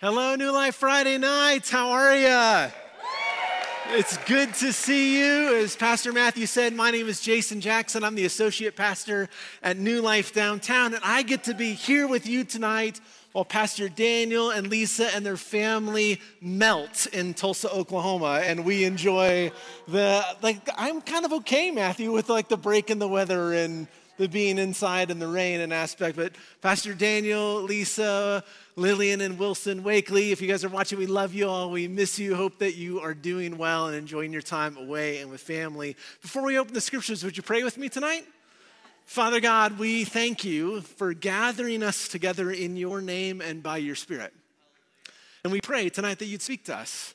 Hello, New Life Friday nights. How are you? It's good to see you. As Pastor Matthew said, my name is Jason Jackson. I'm the associate pastor at New Life Downtown, and I get to be here with you tonight while Pastor Daniel and Lisa and their family melt in Tulsa, Oklahoma, and we enjoy the like. I'm kind of okay, Matthew, with like the break in the weather and the being inside in the rain and aspect. But Pastor Daniel, Lisa, Lillian, and Wilson Wakely, if you guys are watching, we love you all. We miss you. Hope that you are doing well and enjoying your time away and with family. Before we open the scriptures, would you pray with me tonight? Father God, we thank you for gathering us together in your name and by your spirit. And we pray tonight that you'd speak to us.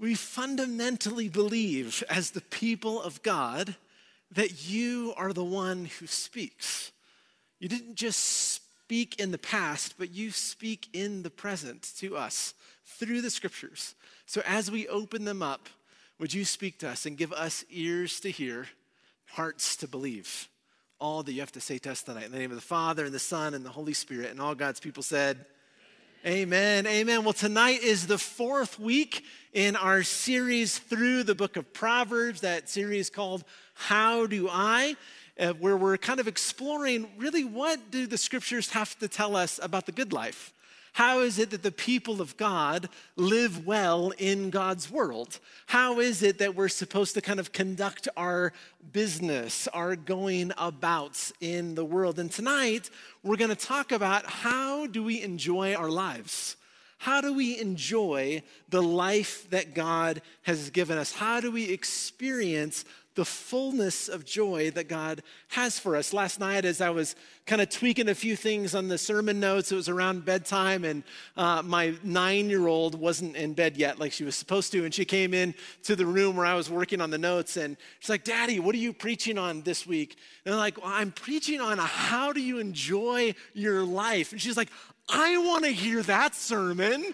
We fundamentally believe, as the people of God, that you are the one who speaks. You didn't just speak in the past, but you speak in the present to us through the scriptures. So as we open them up, would you speak to us and give us ears to hear, hearts to believe? All that you have to say to us tonight. In the name of the Father, and the Son, and the Holy Spirit, and all God's people said, Amen. Amen. Well, tonight is the fourth week in our series through the book of Proverbs, that series called How Do I? Uh, where we're kind of exploring really what do the scriptures have to tell us about the good life? How is it that the people of God live well in God's world? How is it that we're supposed to kind of conduct our business, our going abouts in the world? And tonight, we're going to talk about how do we enjoy our lives? How do we enjoy the life that God has given us? How do we experience the fullness of joy that God has for us. Last night, as I was kind of tweaking a few things on the sermon notes, it was around bedtime, and uh, my nine year old wasn't in bed yet like she was supposed to. And she came in to the room where I was working on the notes, and she's like, Daddy, what are you preaching on this week? And I'm like, well, I'm preaching on how do you enjoy your life? And she's like, I want to hear that sermon.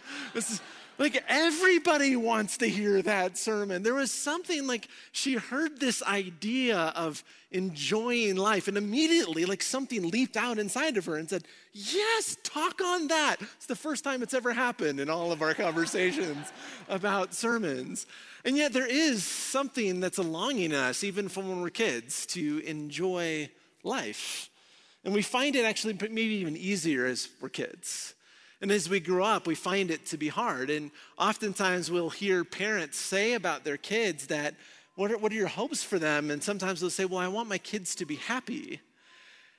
Like everybody wants to hear that sermon. There was something like she heard this idea of enjoying life, and immediately, like something leaped out inside of her and said, Yes, talk on that. It's the first time it's ever happened in all of our conversations about sermons. And yet, there is something that's a longing in us, even from when we're kids, to enjoy life. And we find it actually maybe even easier as we're kids. And as we grow up, we find it to be hard. And oftentimes we'll hear parents say about their kids that, what are, what are your hopes for them? And sometimes they'll say, well, I want my kids to be happy.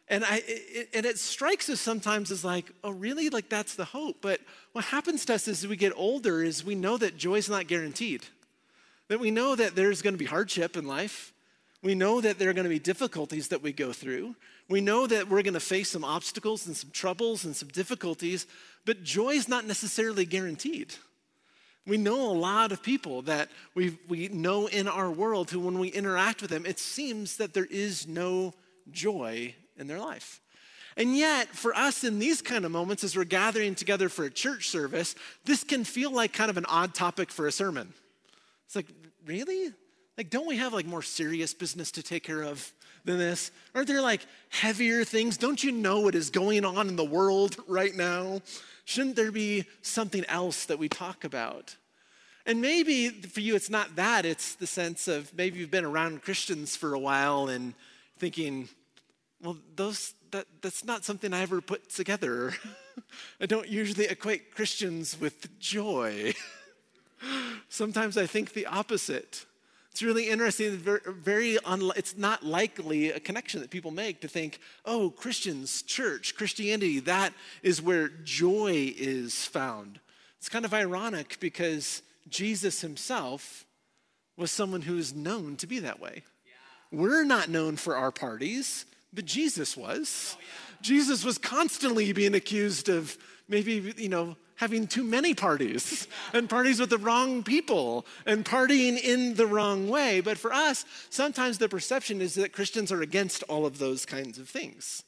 And, I, it, and it strikes us sometimes as like, oh, really? Like that's the hope. But what happens to us as we get older is we know that joy is not guaranteed. That we know that there's going to be hardship in life. We know that there are going to be difficulties that we go through. We know that we're going to face some obstacles and some troubles and some difficulties, but joy is not necessarily guaranteed. We know a lot of people that we, we know in our world who, when we interact with them, it seems that there is no joy in their life. And yet, for us in these kind of moments, as we're gathering together for a church service, this can feel like kind of an odd topic for a sermon. It's like, really? Like, don't we have like more serious business to take care of than this? Aren't there like heavier things? Don't you know what is going on in the world right now? Shouldn't there be something else that we talk about? And maybe for you, it's not that. It's the sense of maybe you've been around Christians for a while and thinking, well, those, that, that's not something I ever put together. I don't usually equate Christians with joy. Sometimes I think the opposite. It's really interesting. Very, it's not likely a connection that people make to think, oh, Christians, church, Christianity, that is where joy is found. It's kind of ironic because Jesus himself was someone who is known to be that way. Yeah. We're not known for our parties, but Jesus was. Oh, yeah. Jesus was constantly being accused of maybe, you know, having too many parties and parties with the wrong people and partying in the wrong way. But for us, sometimes the perception is that Christians are against all of those kinds of things.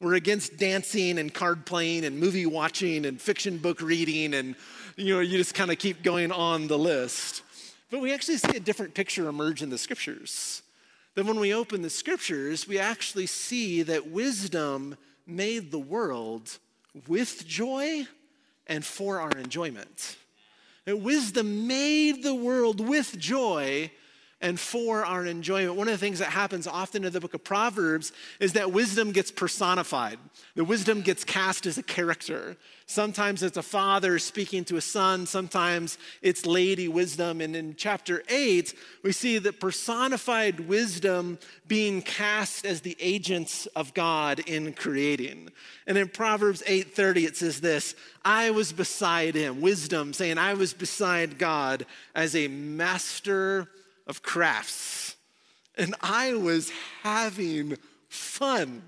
We're against dancing and card playing and movie watching and fiction book reading, and you know, you just kind of keep going on the list. But we actually see a different picture emerge in the scriptures. That when we open the scriptures, we actually see that wisdom made the world with joy and for our enjoyment. And wisdom made the world with joy and for our enjoyment. One of the things that happens often in the book of Proverbs is that wisdom gets personified. The wisdom gets cast as a character. Sometimes it's a father speaking to a son, sometimes it's Lady Wisdom. And in chapter 8, we see the personified wisdom being cast as the agents of God in creating. And in Proverbs 8:30 it says this, I was beside him, wisdom saying I was beside God as a master of crafts. And I was having fun,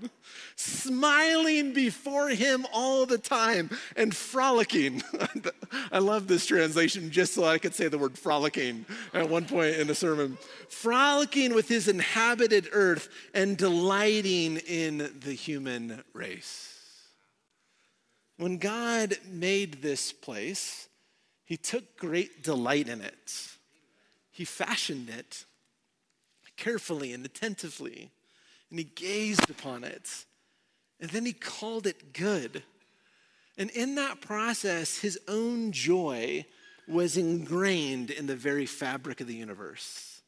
smiling before him all the time and frolicking. I love this translation just so I could say the word frolicking at one point in the sermon. Frolicking with his inhabited earth and delighting in the human race. When God made this place, he took great delight in it. He fashioned it carefully and attentively, and he gazed upon it. And then he called it good. And in that process, his own joy was ingrained in the very fabric of the universe.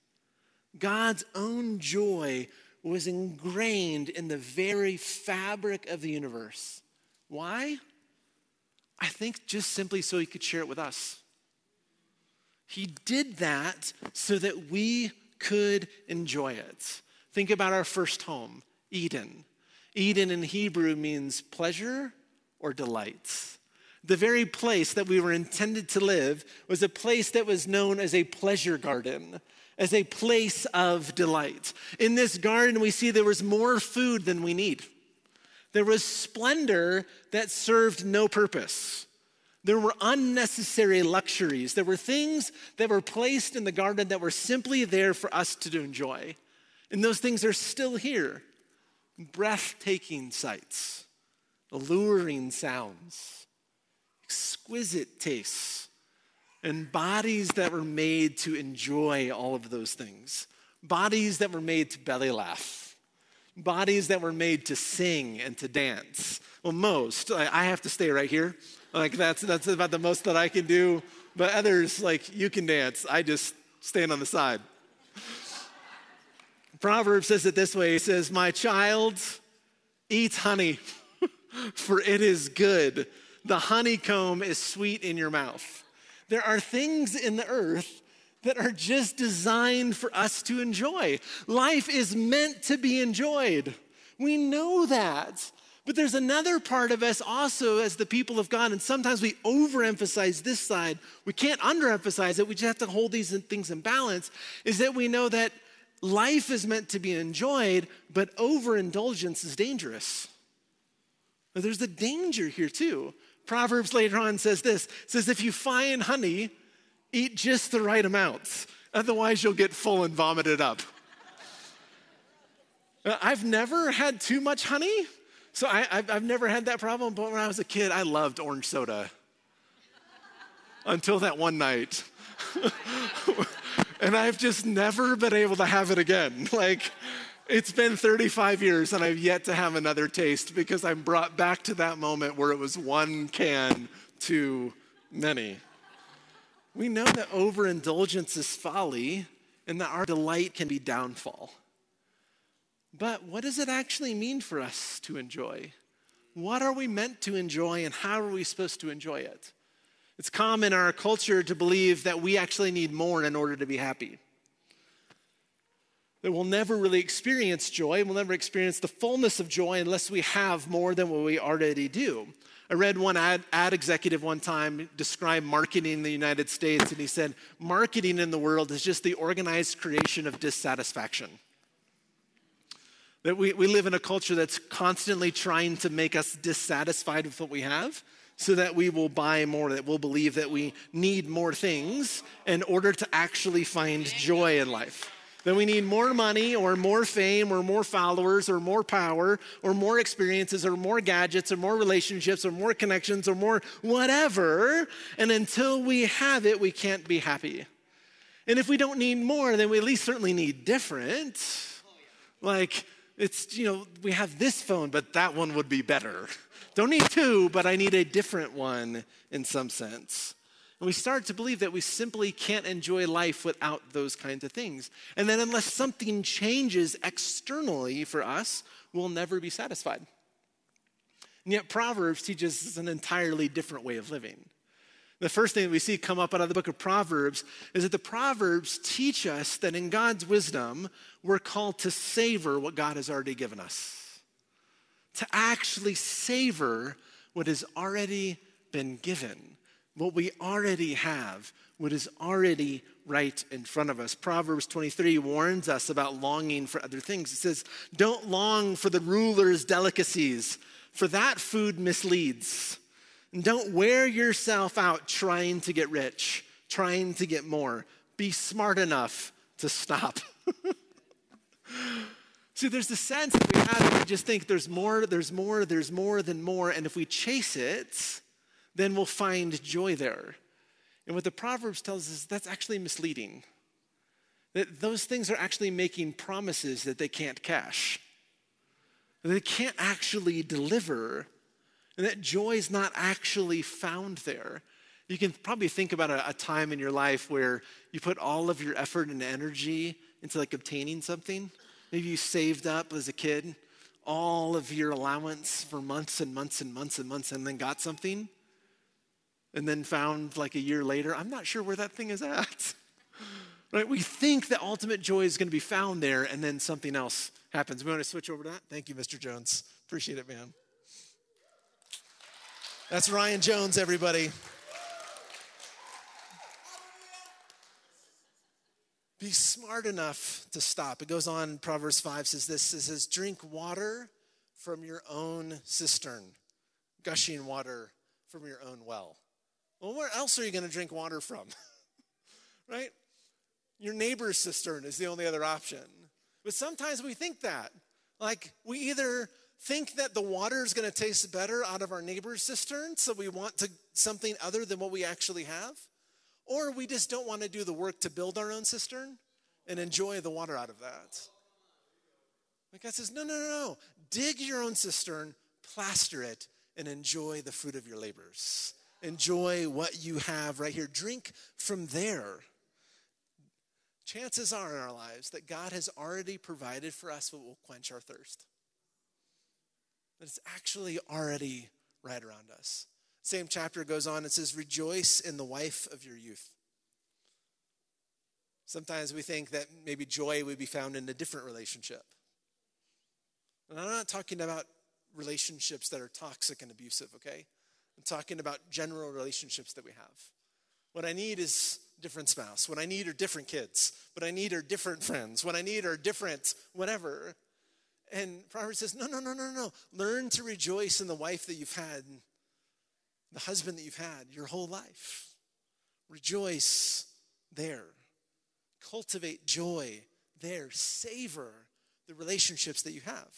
God's own joy was ingrained in the very fabric of the universe. Why? I think just simply so he could share it with us. He did that so that we could enjoy it. Think about our first home, Eden. Eden in Hebrew means pleasure or delight. The very place that we were intended to live was a place that was known as a pleasure garden, as a place of delight. In this garden, we see there was more food than we need. There was splendor that served no purpose. There were unnecessary luxuries. There were things that were placed in the garden that were simply there for us to enjoy. And those things are still here breathtaking sights, alluring sounds, exquisite tastes, and bodies that were made to enjoy all of those things. Bodies that were made to belly laugh, bodies that were made to sing and to dance. Well, most, I have to stay right here. Like that's that's about the most that I can do. But others, like you can dance. I just stand on the side. Proverbs says it this way: It says, "My child, eat honey, for it is good. The honeycomb is sweet in your mouth." There are things in the earth that are just designed for us to enjoy. Life is meant to be enjoyed. We know that. But there's another part of us also as the people of God, and sometimes we overemphasize this side. We can't underemphasize it. We just have to hold these things in balance. Is that we know that life is meant to be enjoyed, but overindulgence is dangerous. There's a danger here too. Proverbs later on says this says, if you find honey, eat just the right amounts. Otherwise, you'll get full and vomited up. I've never had too much honey. So I, have never had that problem, but when I was a kid, I loved orange soda. Until that one night. and I've just never been able to have it again. Like, it's been 35 years and I've yet to have another taste because I'm brought back to that moment where it was one can too many. We know that overindulgence is folly and that our delight can be downfall. But what does it actually mean for us to enjoy? What are we meant to enjoy and how are we supposed to enjoy it? It's common in our culture to believe that we actually need more in order to be happy. That we'll never really experience joy, we'll never experience the fullness of joy unless we have more than what we already do. I read one ad, ad executive one time describe marketing in the United States, and he said, Marketing in the world is just the organized creation of dissatisfaction. That we, we live in a culture that's constantly trying to make us dissatisfied with what we have so that we will buy more, that we'll believe that we need more things in order to actually find joy in life. That we need more money or more fame or more followers or more power or more experiences or more gadgets or more relationships or more connections or more whatever. And until we have it, we can't be happy. And if we don't need more, then we at least certainly need different. Like, It's, you know, we have this phone, but that one would be better. Don't need two, but I need a different one in some sense. And we start to believe that we simply can't enjoy life without those kinds of things. And then, unless something changes externally for us, we'll never be satisfied. And yet, Proverbs teaches us an entirely different way of living. The first thing that we see come up out of the book of Proverbs is that the Proverbs teach us that in God's wisdom, we're called to savor what God has already given us, to actually savor what has already been given, what we already have, what is already right in front of us. Proverbs 23 warns us about longing for other things. It says, Don't long for the ruler's delicacies, for that food misleads. Don't wear yourself out trying to get rich, trying to get more. Be smart enough to stop. See, there's the sense that we have that we just think there's more, there's more, there's more than more. And if we chase it, then we'll find joy there. And what the Proverbs tells us, that's actually misleading. That those things are actually making promises that they can't cash. They can't actually deliver and that joy is not actually found there. You can probably think about a, a, time in your life where you put all of your effort and energy into like obtaining something. Maybe you saved up as a kid all of your allowance for months and months and months and months and then got something and then found like a year later, I'm not sure where that thing is at. right? We think that ultimate joy is going to be found there and then something else happens. We want to switch over to that? Thank you, Mr. Jones. Appreciate it, man. That's Ryan Jones, everybody. Be smart enough to stop. It goes on, Proverbs 5 says this it says, Drink water from your own cistern, gushing water from your own well. Well, where else are you going to drink water from? right? Your neighbor's cistern is the only other option. But sometimes we think that. Like, we either think that the water is going to taste better out of our neighbor's cistern, so we want to, something other than what we actually have, or we just don't want to do the work to build our own cistern and enjoy the water out of that. But God says, no, no, no, no. Dig your own cistern, plaster it, and enjoy the fruit of your labors. Enjoy what you have right here. Drink from there. Chances are in our lives that God has already provided for us what will quench our thirst that it's actually already right around us. Same chapter goes on and says, Rejoice in the wife of your youth. Sometimes we think that maybe joy would be found in a different relationship. And I'm not talking about relationships that are toxic and abusive, okay? I'm talking about general relationships that we have. What I need is different spouse. What I need are different kids. What I need are different friends. What I need are different whatever. And Proverbs says, no, no, no, no, no. Learn to rejoice in the wife that you've had, the husband that you've had your whole life. Rejoice there. Cultivate joy there. Savor the relationships that you have.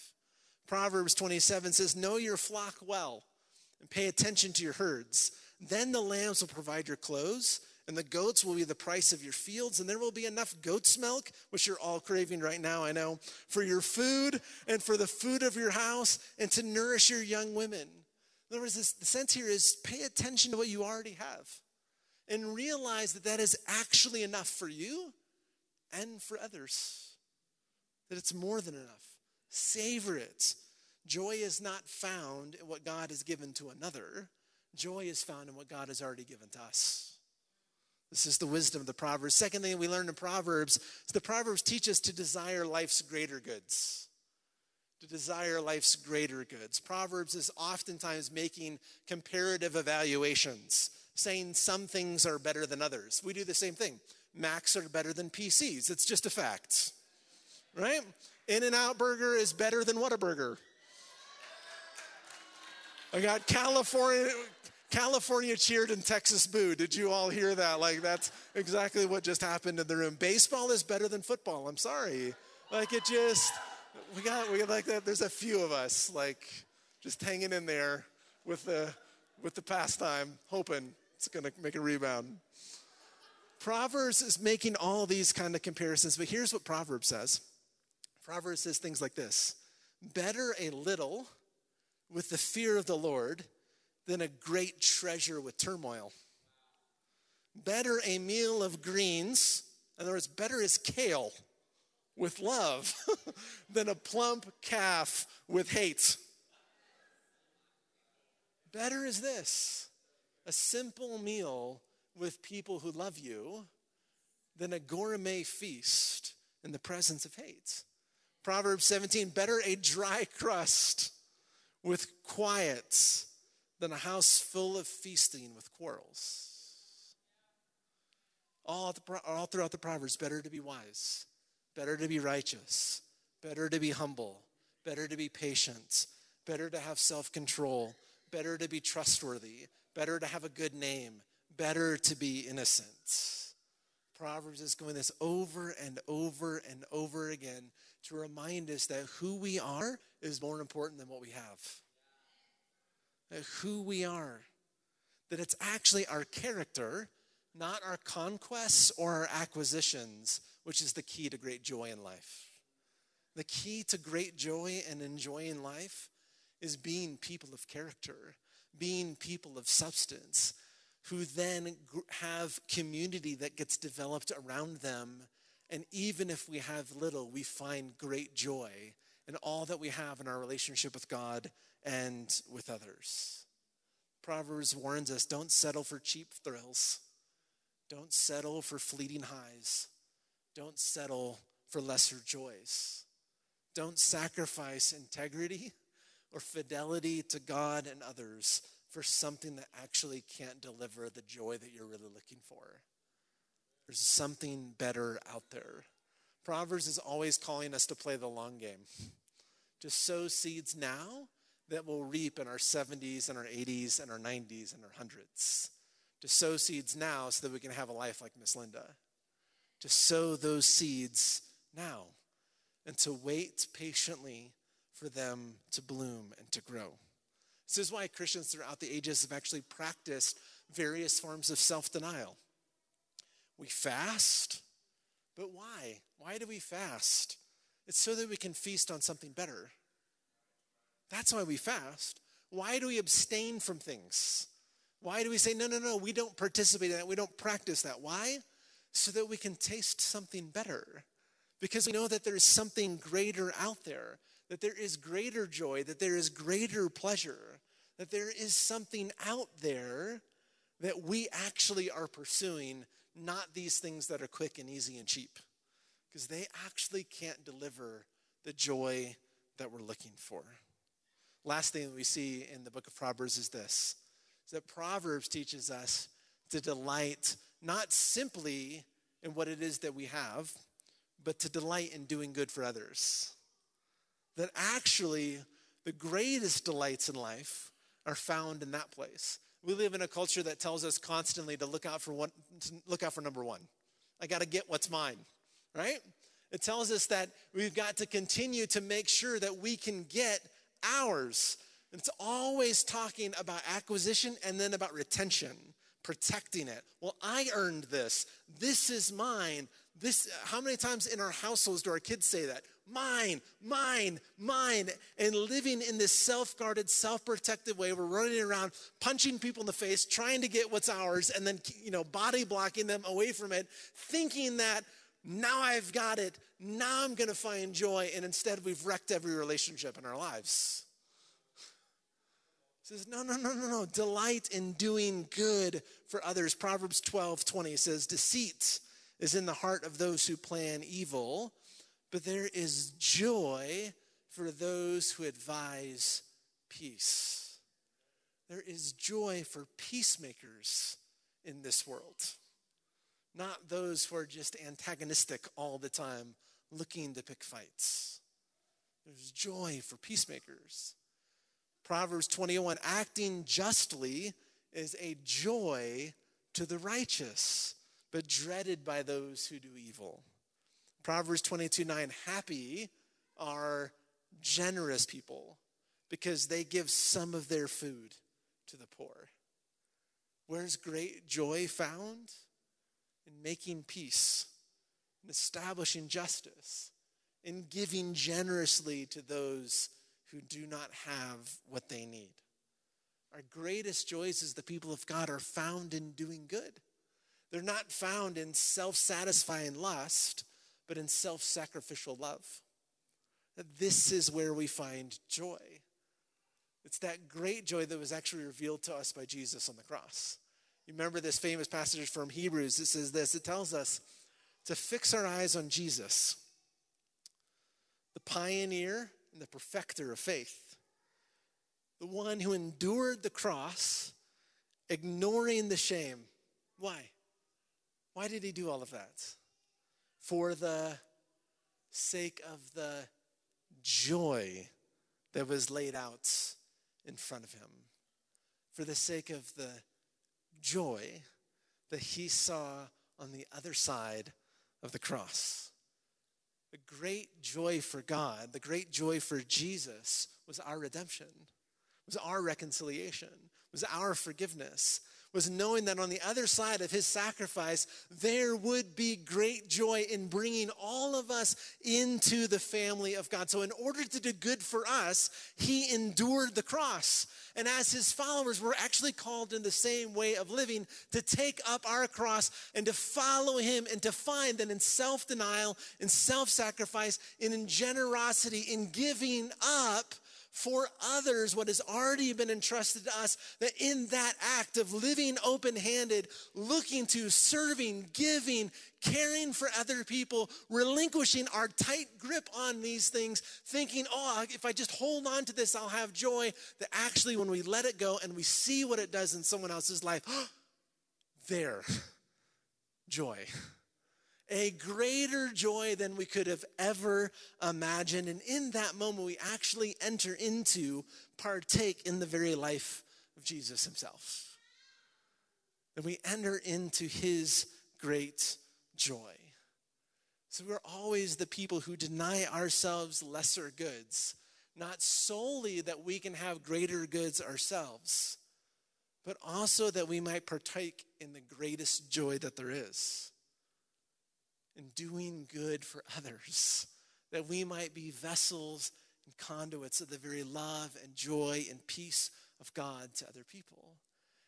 Proverbs 27 says, Know your flock well and pay attention to your herds. Then the lambs will provide your clothes and the goats will be the price of your fields, and there will be enough goat's milk, which you're all craving right now, I know, for your food and for the food of your house and to nourish your young women. In other words, this, the sense here is pay attention to what you already have and realize that that is actually enough for you and for others, that it's more than enough. Savor it. Joy is not found in what God has given to another, joy is found in what God has already given to us. This is the wisdom of the Proverbs. Second thing we learn in Proverbs is the Proverbs teach us to desire life's greater goods. To desire life's greater goods. Proverbs is oftentimes making comparative evaluations, saying some things are better than others. We do the same thing. Macs are better than PCs. It's just a fact. Right? In-N-Out Burger is better than Whataburger. I got California California cheered and Texas booed. Did you all hear that? Like, that's exactly what just happened in the room. Baseball is better than football. I'm sorry. Like, it just, we got, we got like that. There's a few of us, like, just hanging in there with the, with the pastime, hoping it's going to make a rebound. Proverbs is making all these kind of comparisons, but here's what Proverbs says Proverbs says things like this better a little with the fear of the Lord than a great treasure with turmoil. Better a meal of greens, in other words, better is kale with love than a plump calf with hate. Better is this a simple meal with people who love you than a gourmet feast in the presence of hate. Proverbs 17 better a dry crust with quiet than a house full of feasting with quarrels. All, the, all throughout the Proverbs, better to be wise, better to be righteous, better to be humble, better to be patient, better to have self control, better to be trustworthy, better to have a good name, better to be innocent. Proverbs is going this over and over and over again to remind us that who we are is more important than what we have. That who we are, that it's actually our character, not our conquests or our acquisitions, which is the key to great joy in life. The key to great joy and enjoying life is being people of character, being people of substance, who then have community that gets developed around them. And even if we have little, we find great joy in all that we have in our relationship with God and with others. Proverbs warns us don't settle for cheap thrills, don't settle for fleeting highs, don't settle for lesser joys. Don't sacrifice integrity or fidelity to God and others for something that actually can't deliver the joy that you're really looking for. There's something better out there. Proverbs is always calling us to play the long game, to sow seeds now that will reap in our 70s and our 80s and our 90s and our hundreds. To sow seeds now so that we can have a life like Miss Linda. To sow those seeds now and to wait patiently for them to bloom and to grow. This is why Christians throughout the ages have actually practiced various forms of self denial. We fast, but why? Why do we fast? It's so that we can feast on something better. That's why we fast. Why do we abstain from things? Why do we say, no, no, no, we don't participate in that, we don't practice that? Why? So that we can taste something better. Because we know that there's something greater out there that there is greater joy, that there is greater pleasure, that there is something out there that we actually are pursuing, not these things that are quick and easy and cheap, because they actually can't deliver the joy that we're looking for. Last thing that we see in the book of Proverbs is this is that Proverbs teaches us to delight not simply in what it is that we have, but to delight in doing good for others that actually the greatest delights in life are found in that place. We live in a culture that tells us constantly to look out for one, look out for number one. I got to get what's mine, right? It tells us that we've got to continue to make sure that we can get ours. It's always talking about acquisition and then about retention, protecting it. Well, I earned this. This is mine. This how many times in our households do our kids say that? Mine, mine, mine, and living in this self guarded, self protective way. We're running around, punching people in the face, trying to get what's ours, and then, you know, body blocking them away from it, thinking that now I've got it, now I'm going to find joy, and instead we've wrecked every relationship in our lives. Says, no, no, no, no, no. Delight in doing good for others. Proverbs 12, 20 says, Deceit is in the heart of those who plan evil, but there is joy for those who advise peace. There is joy for peacemakers in this world, not those who are just antagonistic all the time, looking to pick fights. There's joy for peacemakers. Proverbs 21 acting justly is a joy to the righteous, but dreaded by those who do evil. Proverbs 22 9, happy are generous people because they give some of their food to the poor. Where's great joy found? In making peace, in establishing justice, in giving generously to those who do not have what they need. Our greatest joys as the people of God are found in doing good. They're not found in self satisfying lust, but in self sacrificial love. This is where we find joy. It's that great joy that was actually revealed to us by Jesus on the cross. You remember this famous passage from Hebrews? It says this it tells us to fix our eyes on Jesus, the pioneer and the perfecter of faith, the one who endured the cross, ignoring the shame. Why? Why did he do all of that? For the sake of the joy that was laid out in front of him, for the sake of the joy that he saw on the other side of the cross. The great joy for God, the great joy for Jesus was our redemption, was our reconciliation, was our forgiveness, was knowing that on the other side of his sacrifice, there would be great joy in bringing all of us into the family of God. So, in order to do good for us, he endured the cross. And as his followers, we're actually called in the same way of living to take up our cross and to follow him and to find that in self denial, in self sacrifice, and in generosity, in giving up for others what has already been entrusted to us, that in that act of living open handed, looking to, serving, giving, caring for other people, relinquishing our tight grip on these things, thinking, oh, if I just hold on to this, I'll have joy. That actually, when we let it go and we see what it does in someone else's life, there, joy a greater joy than we could have ever imagined. And in that moment, we actually enter into, partake in the very life of Jesus himself. And we enter into his great joy. So we're always the people who deny ourselves lesser goods, not solely that we can have greater goods ourselves, but also that we might partake in the greatest joy that there is and doing good for others, that we might be vessels and conduits of the very love and joy and peace of God to other people.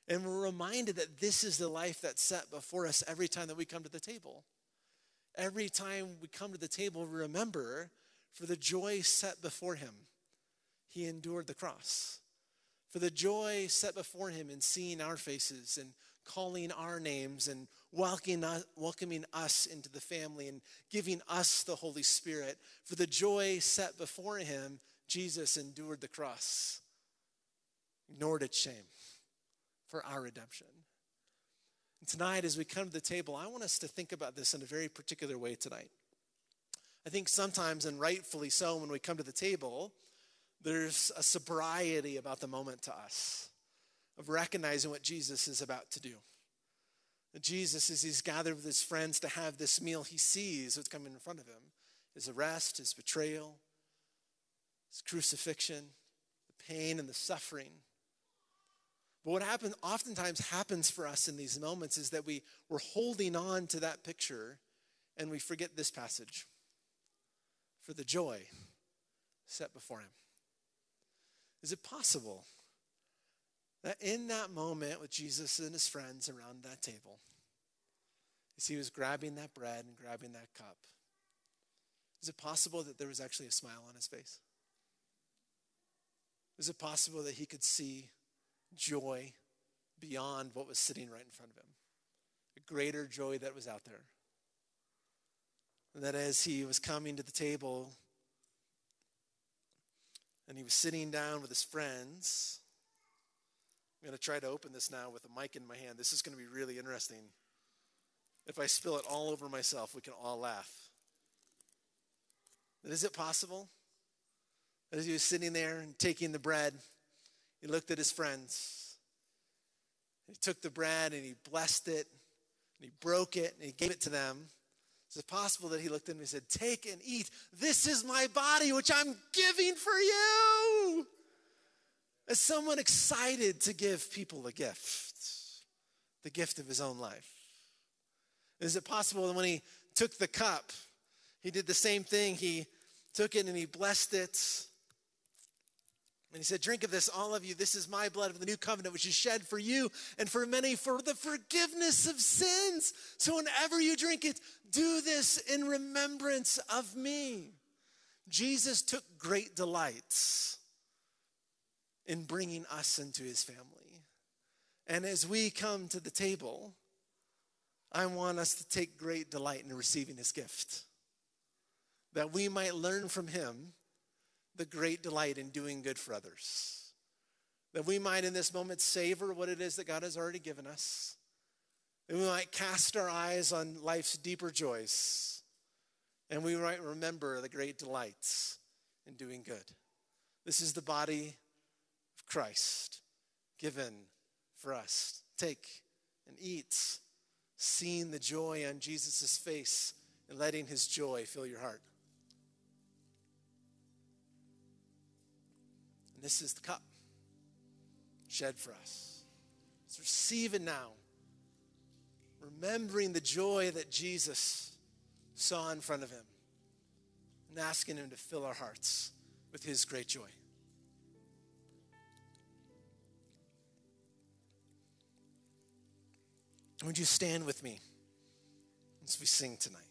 And we're reminded that this is the life that's set before us every time that we come to the table. Every time we come to the table, remember for the joy set before him, he endured the cross. For the joy set before him in seeing our faces and calling our names and welcoming us, welcoming us into the family and giving us the Holy Spirit. For the joy set before him, Jesus endured the cross, ignored its shame for our redemption. And tonight, as we come to the table, I want us to think about this in a very particular way tonight. I think sometimes, and rightfully so, when we come to the table, there's a sobriety about the moment to us of recognizing what Jesus is about to do. Jesus, as he's gathered with his friends to have this meal, he sees what's coming in front of him his arrest, his betrayal, his crucifixion, the pain and the suffering. But what happens oftentimes happens for us in these moments is that we, we're holding on to that picture and we forget this passage for the joy set before him. Is it possible that in that moment with Jesus and his friends around that table, as he was grabbing that bread and grabbing that cup, is it possible that there was actually a smile on his face? Is it possible that he could see joy beyond what was sitting right in front of him? A greater joy that was out there. And that as he was coming to the table and he was sitting down with his friends, I'm going to try to open this now with a mic in my hand. This is going to be really interesting. If I spill it all over myself, we can all laugh. But is it possible? that As he was sitting there and taking the bread, he looked at his friends. He took the bread and he blessed it, and he broke it, and he gave it to them. Is it possible that he looked at him and said, Take and eat. This is my body, which I'm giving for you? As someone excited to give people a gift, the gift of his own life? Is it possible that when he took the cup, he did the same thing? He took it and he blessed it. And he said, Drink of this, all of you. This is my blood of the new covenant, which is shed for you and for many for the forgiveness of sins. So whenever you drink it, do this in remembrance of me. Jesus took great delights in bringing us into his family. And as we come to the table, I want us to take great delight in receiving his gift, that we might learn from him the great delight in doing good for others. That we might, in this moment, savor what it is that God has already given us. That we might cast our eyes on life's deeper joys. And we might remember the great delights in doing good. This is the body Christ given for us. Take and eat, seeing the joy on Jesus' face and letting his joy fill your heart. And this is the cup shed for us. So receive it now. Remembering the joy that Jesus saw in front of him and asking him to fill our hearts with his great joy. Would you stand with me as we sing tonight?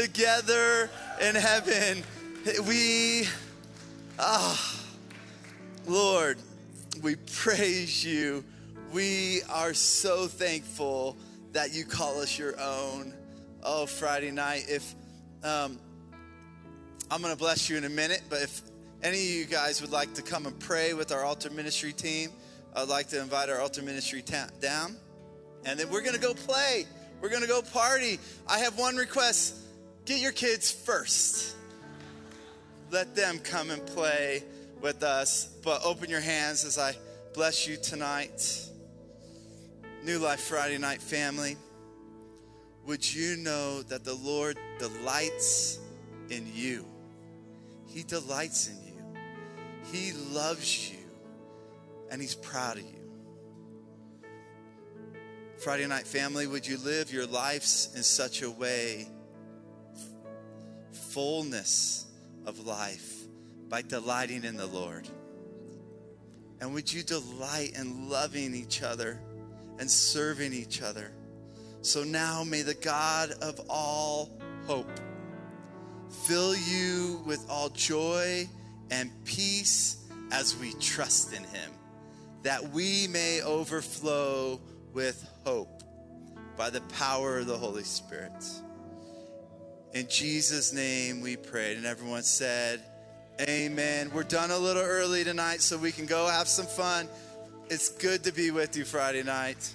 Together in heaven. We, ah, Lord, we praise you. We are so thankful that you call us your own. Oh, Friday night. If um, I'm going to bless you in a minute, but if any of you guys would like to come and pray with our altar ministry team, I'd like to invite our altar ministry ta- down. And then we're going to go play. We're going to go party. I have one request get your kids first. Let them come and play with us. But open your hands as I bless you tonight. New Life Friday night family. Would you know that the Lord delights in you? He delights in you. He loves you and He's proud of you. Friday night family, would you live your lives in such a way, fullness of life, by delighting in the Lord? And would you delight in loving each other and serving each other? So now may the God of all hope fill you with all joy and peace as we trust in him, that we may overflow with hope by the power of the Holy Spirit. In Jesus' name we prayed. And everyone said, Amen. We're done a little early tonight so we can go have some fun. It's good to be with you Friday night.